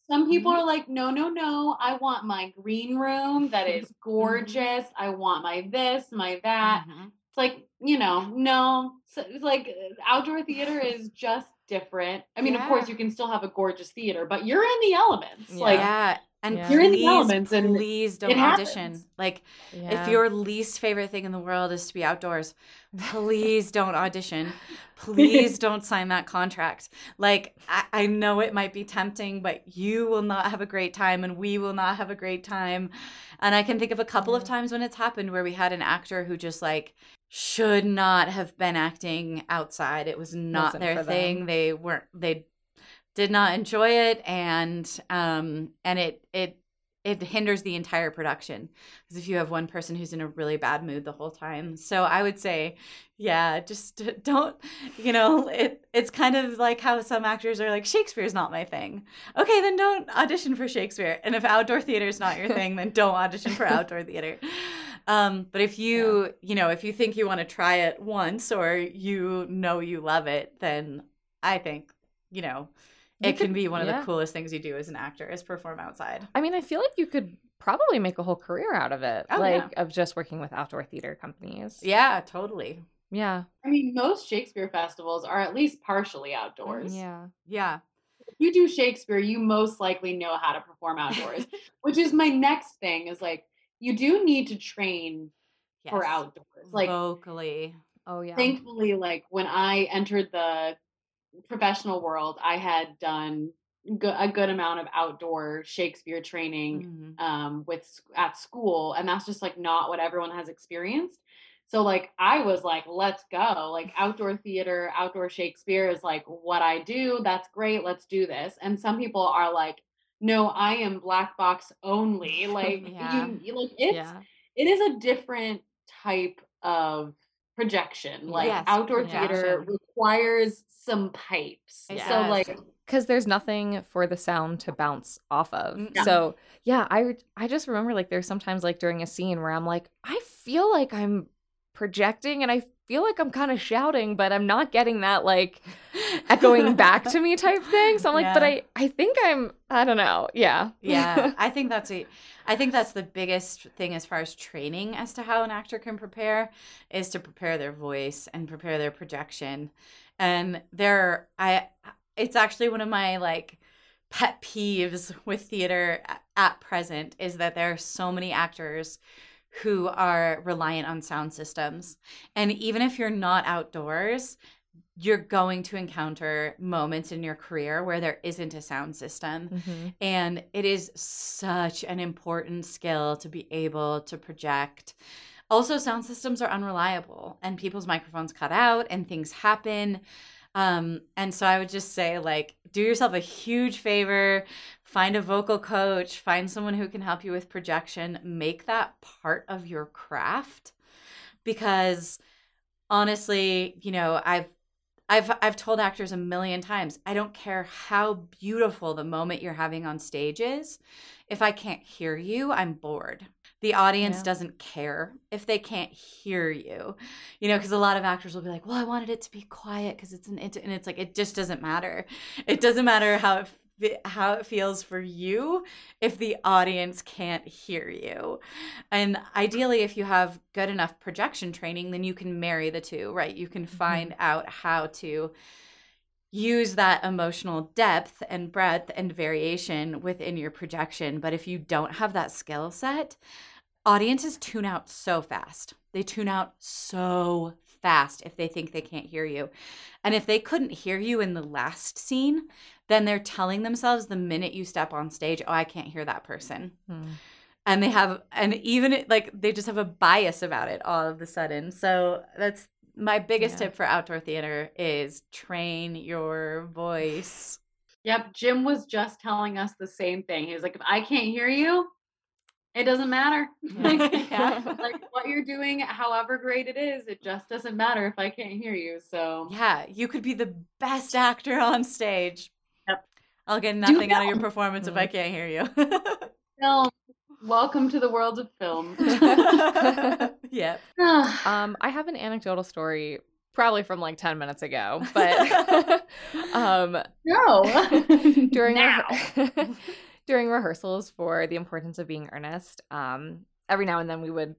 some people Mhm. are like, no, no, no. I want my green room that is gorgeous. I want my this, my that. Mhm. It's like you know, no. So it's like outdoor theater is just different. I mean, of course, you can still have a gorgeous theater, but you're in the elements. Yeah. Like yeah. And Yeah. You're in the please, elements and please don't audition. happens. Like Yeah. if your least favorite thing in the world is to be outdoors, please don't audition. Please don't sign that contract. Like I, I know it might be tempting, but you will not have a great time and we will not have a great time. And I can think of a couple of times when it's happened where we had an actor who just like should not have been acting outside. It was not Wasn't their for them. thing. They weren't they did not enjoy it and um and it it it hinders the entire production because if you have one person who's in a really bad mood the whole time. So i would say yeah just don't you know it it's kind of like how some actors are like shakespeare's not my thing. Okay then don't audition for shakespeare and if outdoor theater is not your thing then don't audition for outdoor theater. Um but if you you know if you think you want to try it once or you know you love it then i think you know You it can be one of yeah. the coolest things you do as an actor is perform outside I mean, I feel like you could probably make a whole career out of it, Oh, like yeah. of just working with outdoor theater companies. yeah totally Yeah. I mean, most Shakespeare festivals are at least partially outdoors. Yeah. yeah If you do Shakespeare, you most likely know how to perform outdoors, which is my next thing is like you do need to train for outdoors. Like vocally Oh yeah. thankfully like when I entered the professional world, I had done go- a good amount of outdoor Shakespeare training Mhm. um with at school and that's just like not what everyone has experienced so like i was like let's go like outdoor theater outdoor shakespeare is like what i do that's great let's do this and some people are like no i am black box only like Yeah. you like it's yeah. it is a different type of projection like Yes, outdoor theater requires some pipes so like because there's nothing for the sound to bounce off of. Yeah. So yeah, I I just remember like there's sometimes like during a scene where I'm like I feel like I'm projecting and I feel like I'm kind of shouting, but I'm not getting that like echoing back to me type thing. So I'm like, but I I think I'm I don't know. Yeah. yeah i think that's a i think that's the biggest thing as far as training as to how an actor can prepare is to prepare their voice and prepare their projection and there i it's actually one of my like pet peeves with theater at present is that there are so many actors who are reliant on sound systems and even if you're not outdoors you're going to encounter moments in your career where there isn't a sound system Mhm. and it is such an important skill to be able to project. Also, sound systems are unreliable and people's microphones cut out and things happen. Um, and so I would just say, like, do yourself a huge favor, find a vocal coach, find someone who can help you with projection, make that part of your craft. Because honestly, you know, I've I've I've told actors a million times, I don't care how beautiful the moment you're having on stage is. If I can't hear you, I'm bored. The audience Yeah. doesn't care if they can't hear you. You know, because a lot of actors will be like, "Well, I wanted it to be quiet because it's an int-" and it's like it just doesn't matter. It doesn't matter how it how it feels for you if the audience can't hear you. And ideally, if you have good enough projection training, then you can marry the two, right? You can mm-hmm. find out how to use that emotional depth and breadth and variation within your projection. But if you don't have that skill set, audiences tune out so fast. They tune out so fast if they think they can't hear you. And if they couldn't hear you in the last scene, then they're telling themselves the minute you step on stage, oh, I can't hear that person Hmm. and they have and even like they just have a bias about it all of a sudden so that's my biggest Yeah. tip for outdoor theater is train your voice Yep, Jim was just telling us the same thing. He was like, if I can't hear you, it doesn't matter. like, Yeah. like what you're doing, however great it is, it just doesn't matter if I can't hear you. So Yeah, you could be the best actor on stage. Yep. I'll get nothing out of your performance if I mm-hmm. can't hear you. film, welcome to the world of film. yep. Um, I have an anecdotal story, probably from like ten minutes ago, but um, no. during now. rehe- during rehearsals for the importance of being earnest, um, every now and then we would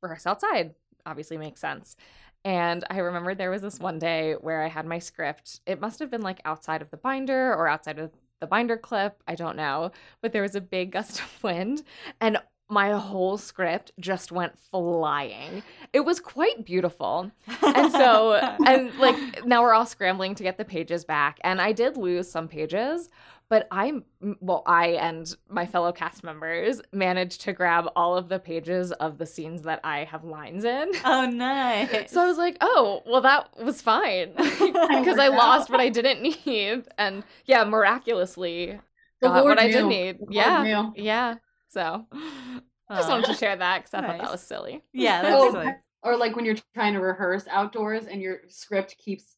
rehearse outside. Obviously, makes sense. And I remember there was this one day where I had my script. It must have been like outside of the binder or outside of the binder clip. I don't know. But there was a big gust of wind, and my whole script just went flying. It was quite beautiful. And so, and like now we're all scrambling to get the pages back. And I did lose some pages, but I, well, I and my fellow cast members managed to grab all of the pages of the scenes that I have lines in. oh, nice. So I was like, oh, well, that was fine because I lost what I didn't need. And yeah, miraculously The got what Lord I did need. The Yeah. knew. Yeah. So I just Aw. wanted to share that because I thought that was silly. Yeah, that's Oh, silly. Or like when you're trying to rehearse outdoors and your script keeps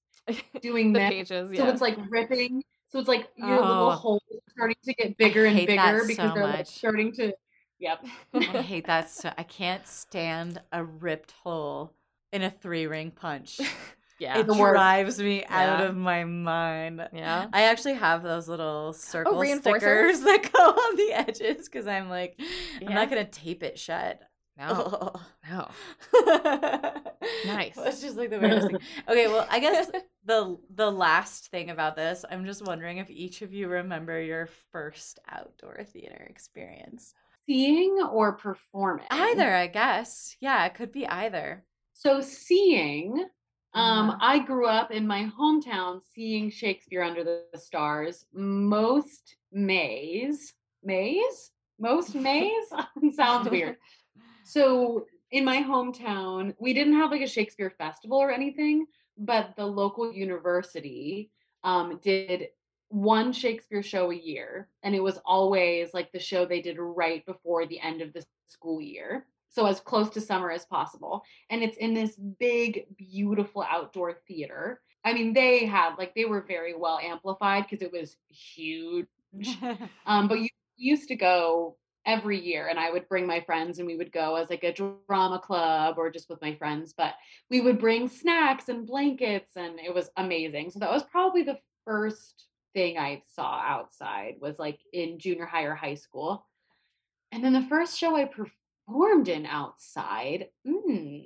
doing the that. pages, So it's like ripping. So it's like your Oh. little hole are starting to get bigger and bigger because so they're like much. starting to. Yep. I hate that so I can't stand a ripped hole in a three ring punch. yeah. It drives me out of my mind. yeah. I actually have those little oh, circle reinforcers? stickers that go on the edges because I'm like, I'm not gonna tape it shut. No. No. Nice. It's just like the weirdest thing. Okay, well, I guess the the last thing about this, I'm just wondering if each of you remember your first outdoor theater experience. Seeing or performing. Either, I guess. Yeah, it could be either. So seeing. Um, Uh-huh. I grew up in my hometown seeing Shakespeare under the stars most Mays. Mays? Most Mays? Sounds weird. So in my hometown, we didn't have like a Shakespeare festival or anything, but the local university um, did one Shakespeare show a year, and it was always like the show they did right before the end of the school year. So as close to summer as possible. And it's in this big, beautiful outdoor theater. I mean, they had like they were very well amplified because it was huge. Um, but you used to go every year, and I would bring my friends, and we would go as like a drama club or just with my friends. But we would bring snacks and blankets, and it was amazing. So that was probably the first thing I saw outside was like in junior high or high school. And then the first show I performed in outside, mm,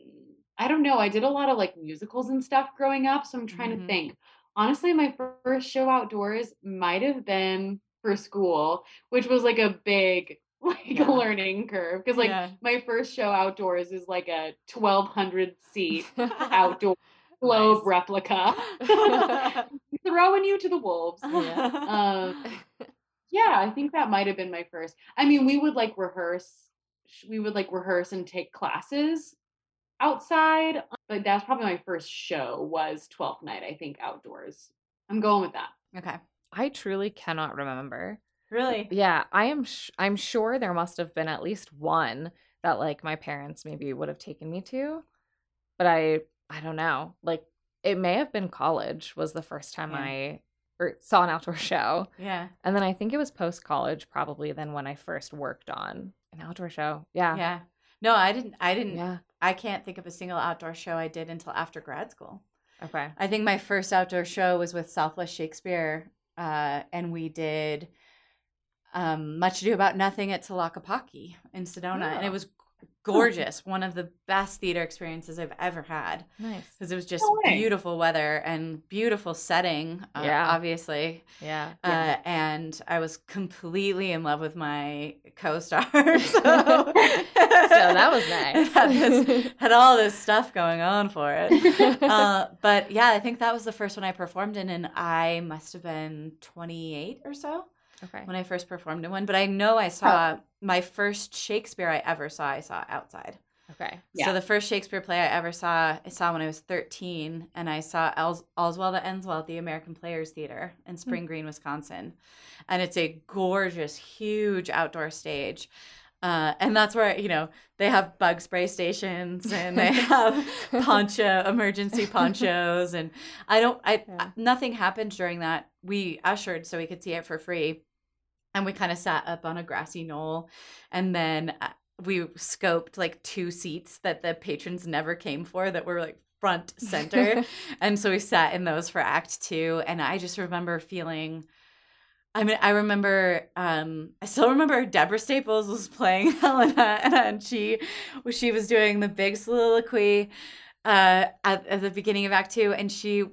I don't know. I did a lot of like musicals and stuff growing up. So I'm trying Mhm. to think. Honestly, my first show outdoors might have been for school, which was like a big like Yeah. learning curve. Because like Yeah. my first show outdoors is like a 1200 seat outdoor globe Nice. replica. Throwing you to the wolves. Um, yeah, I think that might have been my first. I mean, we would like rehearse, we would like rehearse and take classes outside, but that's probably my first show was 12th night, I think, outdoors. I'm going with that. okay. I truly cannot remember. Really? Yeah, I am. Sh- I'm sure there must have been at least one that like my parents maybe would have taken me to, but I I don't know. Like it may have been college was the first time Yeah. I or saw an outdoor show, Yeah. and then I think it was post college probably then when I first worked on an outdoor show. Yeah, Yeah. No, I didn't I didn't yeah. I can't think of a single outdoor show I did until after grad school. Okay. I think my first outdoor show was with Southwest Shakespeare, uh, and we did um, Much Ado About Nothing at Tlaquepaque in Sedona, and Oh. it was gorgeous. One of the best theater experiences I've ever had Nice. because it was just No beautiful weather and beautiful setting. Uh, Yeah. obviously. Yeah. Uh, and I was completely in love with my co-star. So, that was nice. had, this- had all this stuff going on for it. Uh, but yeah, I think that was the first one I performed in, and I must have been 28 or so okay. when I first performed in one. But I know I saw my first Shakespeare I ever saw. I saw outside. Okay. Yeah. So the first Shakespeare play I ever saw, I saw when I was 13, and I saw All's, All's Well That Ends Well at the American Players Theater in Spring mm-hmm. Green, Wisconsin. And it's a gorgeous, huge outdoor stage. Uh, and that's where you know they have bug spray stations and they have poncho emergency ponchos and i don't i yeah. nothing happened during that we ushered so we could see it for free and we kind of sat up on a grassy knoll and then uh, we scoped like two seats that the patrons never came for that were like front center and so we sat in those for act two and i just remember feeling I mean, I remember, um, I still remember Deborah Staples was playing Helena, and she, she was doing the big soliloquy uh, at, at the beginning of Act Two, and she,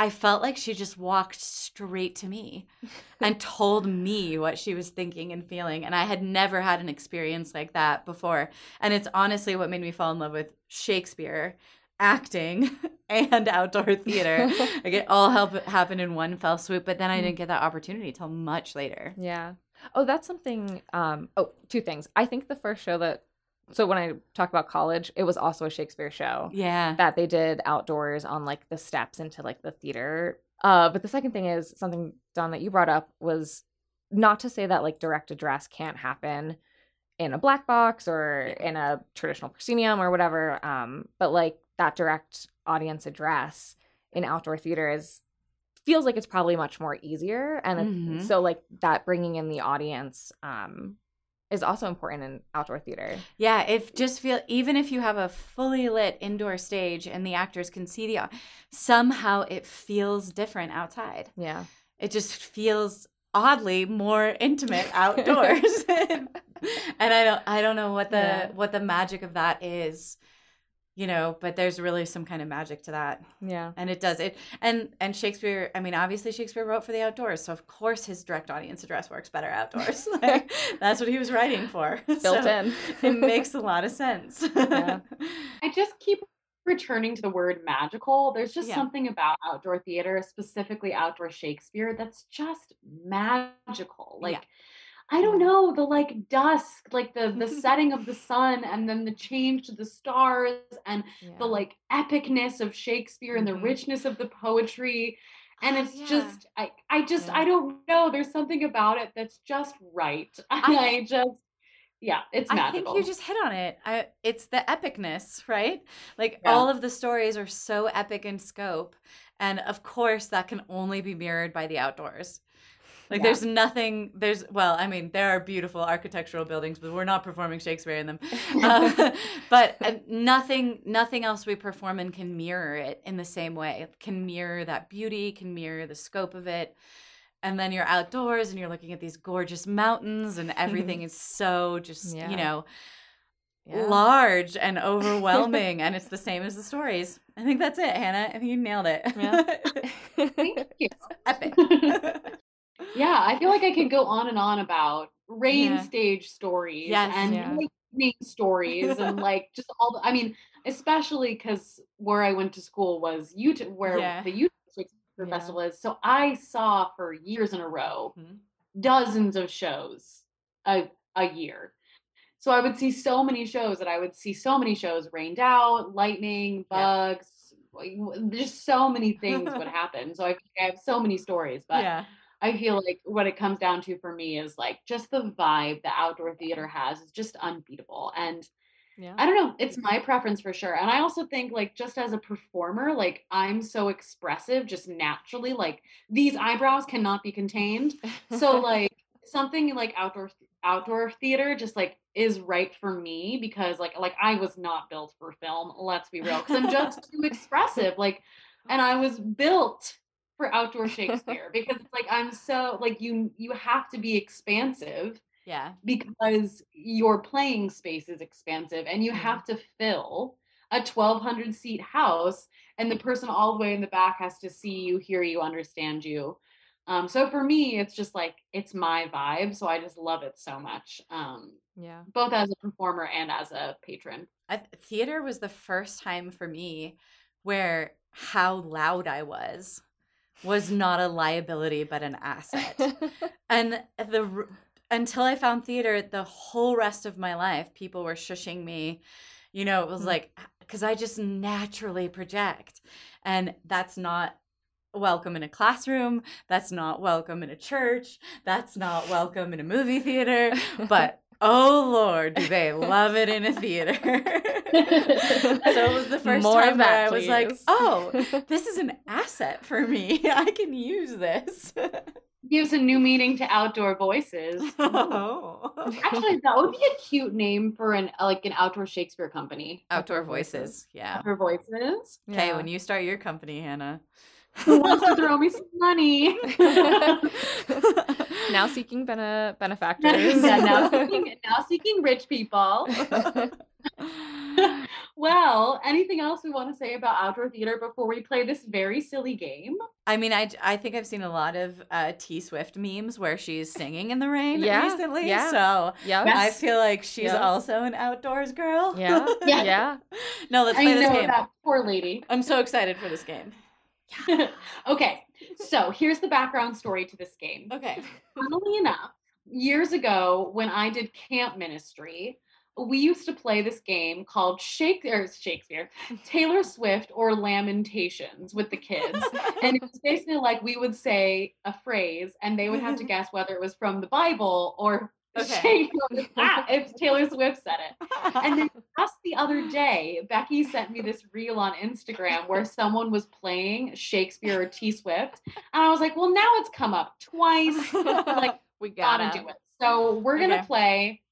I felt like she just walked straight to me and told me what she was thinking and feeling, and I had never had an experience like that before, and it's honestly what made me fall in love with Shakespeare acting and outdoor theater. like it all help happened in one fell swoop, but then I didn't mm. get that opportunity till much later. Yeah. Oh, that's something um oh, two things. I think the first show that so when I talk about college, it was also a Shakespeare show. Yeah. That they did outdoors on like the steps into like the theater. Uh but the second thing is something Dawn that you brought up was not to say that like direct address can't happen in a black box or in a traditional proscenium or whatever um but like that direct audience address in outdoor theater is feels like it's probably much more easier and mm-hmm. so like that bringing in the audience um is also important in outdoor theater. Yeah, if just feel even if you have a fully lit indoor stage and the actors can see the somehow it feels different outside. Yeah. It just feels oddly more intimate outdoors. and I don't I don't know what the yeah. what the magic of that is you know but there's really some kind of magic to that. Yeah. And it does it and and shakespeare i mean obviously shakespeare wrote for the outdoors so of course his direct audience address works better outdoors. Like, that's what he was writing for. Built so in. it makes a lot of sense. Yeah. i just keep returning to the word magical. There's just yeah. something about outdoor theater specifically outdoor shakespeare that's just magical. Like yeah I don't know, the like dusk, like the the setting of the sun and then the change to the stars and yeah. the like epicness of Shakespeare and mm-hmm. the richness of the poetry. And it's yeah. just I I just yeah. I don't know. There's something about it that's just right. I, I just yeah, it's magical. I think you just hit on it. I, it's the epicness, right? Like all of the stories are so epic in scope. And of course, that can only be mirrored by the outdoors. Like yeah. there's nothing. There's well, I mean, there are beautiful architectural buildings, but we're not performing Shakespeare in them. Uh, but uh, nothing, nothing else we perform in can mirror it in the same way. It can mirror that beauty, can mirror the scope of it. And then you're outdoors and you're looking at these gorgeous mountains, and everything is so just yeah. you know. Yeah. large and overwhelming and it's the same as the stories i think that's it hannah i think you nailed it yeah. thank you epic yeah, I feel like I could go on and on about rain yeah. stage stories yes, and yeah. stories and like just all the, I mean, especially because where I went to school was Utah, where yeah. the Utah Shakespeare yeah. Festival is. So I saw for years in a row mm-hmm. dozens of shows a, a year. So I would see so many shows that I would see so many shows rained out, lightning, bugs, yeah. just so many things would happen. So I, I have so many stories, but yeah. I feel like what it comes down to for me is like just the vibe the outdoor theater has is just unbeatable. And yeah. I don't know, it's my preference for sure. And I also think like just as a performer, like I'm so expressive just naturally, like these eyebrows cannot be contained. So like something like outdoor outdoor theater just like is right for me because like like I was not built for film, let's be real, cuz I'm just too expressive. Like and I was built for outdoor Shakespeare because it's like I'm so like you you have to be expansive. Yeah. Because your playing space is expansive and you mm-hmm. have to fill a 1200 seat house and the person all the way in the back has to see you, hear you, understand you. Um, so for me, it's just like it's my vibe. So I just love it so much. Um, yeah. Both as a performer and as a patron. I, theater was the first time for me where how loud I was was not a liability but an asset. and the until I found theater, the whole rest of my life, people were shushing me, You know, it was Mhm. like because I just naturally project, and that's not welcome in a classroom. That's not welcome in a church. That's not welcome in a movie theater. But oh lord, do they love it in a theater? so it was the first More time that, I was like, oh, this is an asset for me. I can use this. Gives a new meaning to outdoor voices. oh. Actually, that would be a cute name for an like an outdoor Shakespeare company. Outdoor voices. Yeah. Outdoor voices. Okay, Yeah. when you start your company, Hannah. Who wants to throw me some money? now seeking bene- benefactors. yeah, now seeking, now seeking rich people. well, anything else we want to say about outdoor theater before we play this very silly game? I mean, I, I think I've seen a lot of uh, T Swift memes where she's singing in the rain Yeah, recently. yeah. So Yep. Yes. I feel like she's Yeah. also an outdoors girl. Yeah. Yeah. Yeah. no, let's I play this know game. that poor lady. I'm so excited for this game. okay, so here's the background story to this game. Okay. Funnily enough, years ago when I did camp ministry, we used to play this game called Shakespeare, Shakespeare, Taylor Swift or Lamentations with the kids. and it was basically like we would say a phrase and they would have to guess whether it was from the Bible or Okay. Shakespeare, ah, if Taylor Swift said it. And then just the other day, Becki sent me this reel on Instagram where someone was playing Shakespeare or T Swift. And I was like, well, now it's come up twice. like, we gotta gotta do it. So we're gonna Okay. play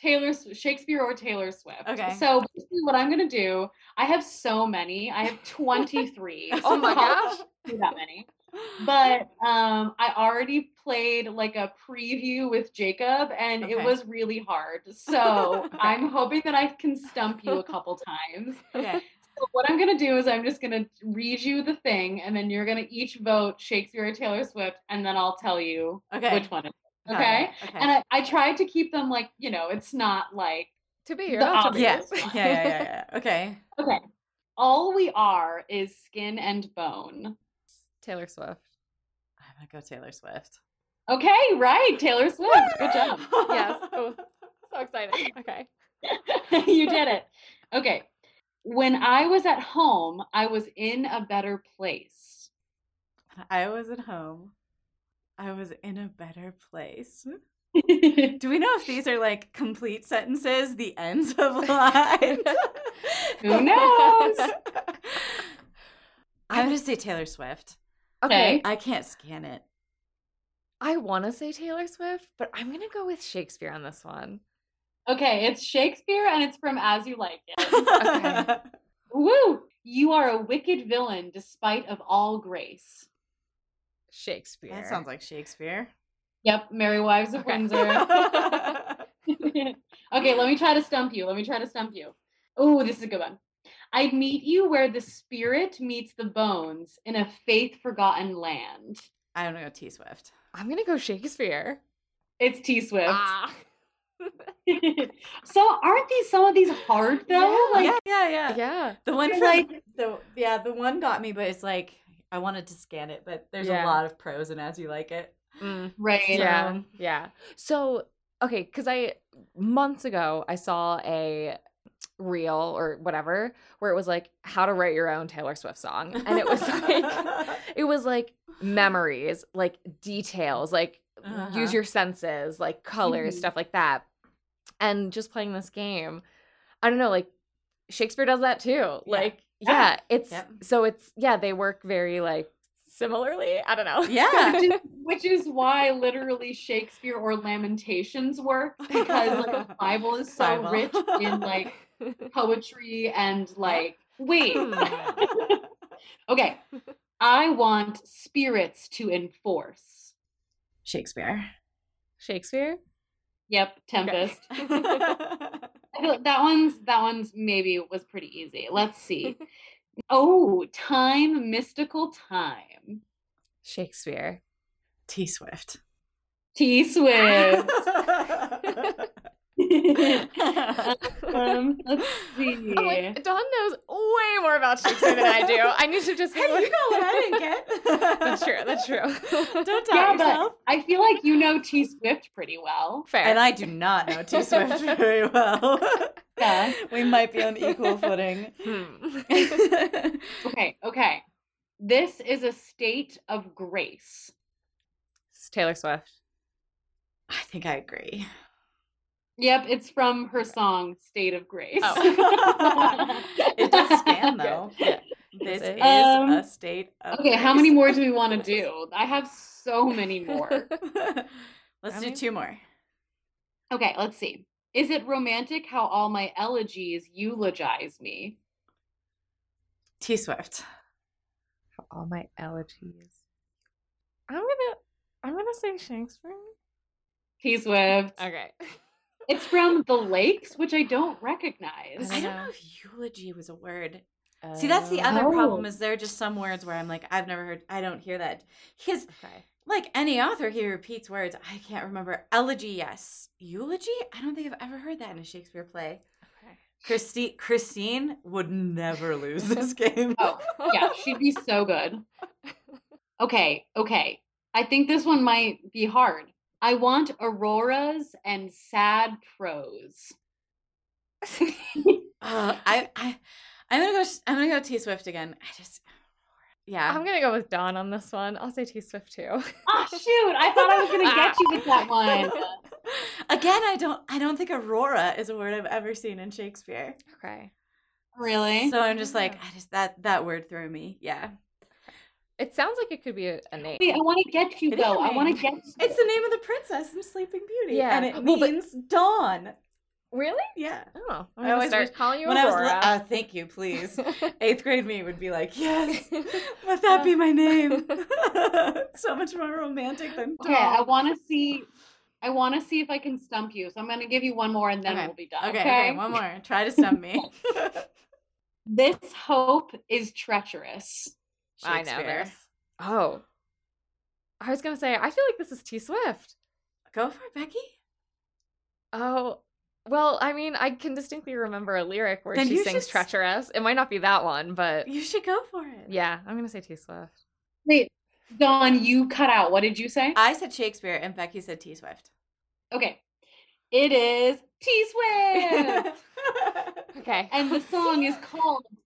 Taylor Shakespeare or Taylor Swift. Okay. So basically what I'm gonna do, I have so many. I have 23. Oh so my gosh. that many. But um I already played like a preview with Jacob and it was really hard. So I'm hoping that I can stump you a couple times. okay. So what I'm gonna do is I'm just gonna read you the thing and then you're gonna each vote Shakespeare or Taylor Swift and then I'll tell you Okay. which one it is. Okay. Okay. And I, I tried to keep them like, you know, it's not like, to be The or not to be. yeah. obvious yeah. Yeah. Yeah. Yeah. Okay. okay, all we are is skin and bone. Taylor Swift. I'm gonna go Taylor Swift. Okay, right. Taylor Swift. Good job. Yes. Oh, so exciting. Okay. you did it. Okay. When I was at home, I was in a better place. I was at home. I was in a better place. Do we know if these are like complete sentences, the ends of lines? Who knows? I'm gonna say Taylor Swift. Okay. Okay. I can't scan it. I want to say Taylor Swift, but I'm gonna go with Shakespeare on this one. Okay, it's Shakespeare and it's from As You Like It. okay. Woo! You are a wicked villain despite of all grace. Shakespeare. That sounds like Shakespeare. Yep, Merry Wives of Okay. Windsor. okay, let me try to stump you. Let me try to stump you. Oh, this is a good one. I'd meet you where the spirit meets the bones in a faith forgotten land. I don't know T Swift. I'm gonna go Shakespeare. It's T Swift. Ah. so aren't these some of these hard though? Yeah. Like yeah, yeah, yeah. yeah. The one from, like- the yeah, the one got me, but it's like I wanted to scan it, but there's Yeah. a lot of pros and as you like it. Mm. right. Yeah. Yeah. So, okay, because I months ago I saw a reel or whatever where it was like how to write your own Taylor Swift song, and it was like it was like memories, like details, like Uh-huh. use your senses, like colors, Mhm. stuff like that. And just playing this game, I don't know, like Shakespeare does that too. Yeah. Like, Yeah. yeah, it's Yep. so it's yeah, they work very like similarly. I don't know. Yeah. Which is, which is why literally Shakespeare or Lamentations work because like the Bible is so Bible. rich in like poetry and like wait. Hmm. okay. I want spirits to enforce. Shakespeare. Shakespeare? Yep, Tempest. I feel like that one's that one's maybe was pretty easy. Let's see. Oh, time, mystical time. Shakespeare. T Swift. T Swift. um, let's see. I'm like, Dawn knows way more about Shakespeare than I do. I need to just be Hey, like, you know what I didn't get. That's true. That's true. Don't Yeah, doubt but- I feel like you know T Swift pretty well. Fair. And I do not know T Swift very well. discuss. we might be on equal footing. Hmm. Okay, okay. This is a state of grace. It's Taylor Swift. I think I agree. Yep, it's from her song "State of Grace." Oh. it does stand though. Yeah. This Is is? Um, a state of okay, how many more do we want to do? I have so many more. Let's I do mean- two more. Okay, let's see. Is it romantic how all my elegies eulogize me? T Swift. All my elegies. I'm gonna I'm gonna say Shakespeare. T Swift. Okay. It's from The Lakes, which I don't recognize. I I don't know. know if eulogy was a word. See, that's the other Oh. problem is there are just some words where I'm like, I've never heard, I don't hear that. Because Okay. like any author, he repeats words. I can't remember. Elegy, yes. Eulogy? I don't think I've ever heard that in a Shakespeare play. Okay. Christine, Christine would never lose this game. Oh, yeah, she'd be so good. Okay, okay. I think this one might be hard. I want auroras and sad prose. Uh, I, I, I'm gonna go. s- I'm gonna go T Swift again. I just, yeah. I'm gonna go with Dawn on this one. I'll say T Swift too. Oh shoot! I thought I was gonna get you with that one. Again, I don't. I don't think Aurora is a word I've ever seen in Shakespeare. Okay. Really? So I'm just like, I just that that word threw me. Yeah. It sounds like it could be a, a name. Wait, I want to get you It is a though. I want to get. You. It's the name of the princess in Sleeping Beauty. Yeah. And it Well, but- means dawn. Really? Yeah. Oh, I'm I always start calling you when I was li- Aurora. uh, thank you, please. Eighth grade me would be like, yes, let that be my name. so much more romantic than Dawn. Okay, I want to see. I want to see if I can stump you. So I'm gonna give you one more, and then Okay, we'll be done. Okay, Okay. okay, one more. Try to stump me. This hope is treacherous. I know Shakespeare. this. Oh. I was gonna say, I feel like this is T Swift. Go for it, Becki. Oh, well, I mean, I can distinctly remember a lyric where Then she sings should treacherous. It might not be that one, but You should go for it. yeah, I'm gonna say T Swift. Wait, Dawn, you cut out. What did you say? I said Shakespeare and Becki said T Swift. Okay, it is T Swift, Okay. and the song is called Tre-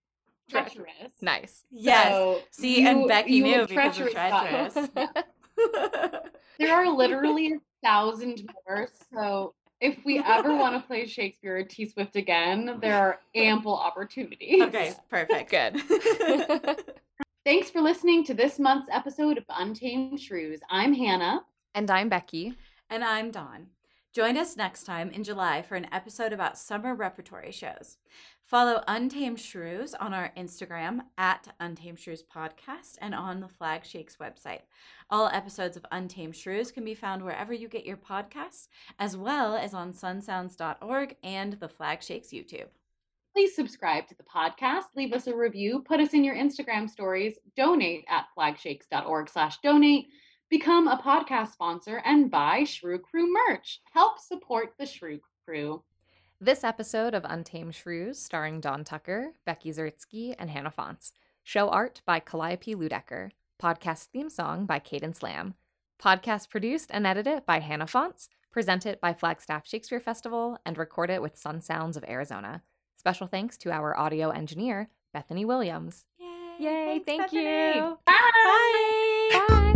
Treacherous. Nice. yes. So See, and Becki you knew were because of treacherous. treacherous. There are literally a thousand more. So if we ever want to play Shakespeare or T Swift again, there are ample opportunities. okay, perfect. Good. Thanks for listening to this month's episode of Untamed Shrews. I'm Hannah. and I'm Becki. And I'm Dawn. Join us next time in July for an episode about summer repertory shows. Follow Untamed Shrews on our Instagram at Untamed Shrews Podcast and on the Flag Shakes website. All episodes of Untamed Shrews can be found wherever you get your podcasts, as well as on sunsounds.org and the Flag Shakes YouTube. Please subscribe to the podcast, leave us a review, put us in your Instagram stories, donate at flagshakes.org slash donate, become a podcast sponsor, and buy Shrew Crew merch. Help support the Shrew Crew. This episode of Untamed Shrews, starring Dawn Tucker, Becki Zaritsky, and Hannah Fontes. Show art by Calliope Ludecker. Podcast theme song by Cadence Lamb. Podcast produced and edited by Hannah Fontes. Presented by Flagstaff Shakespeare Festival and recorded with Sun Sounds of Arizona. Special thanks to our audio engineer, Bethany Williams. Yay! Yay, Thanks, thank Bethany. you. Bye. Bye.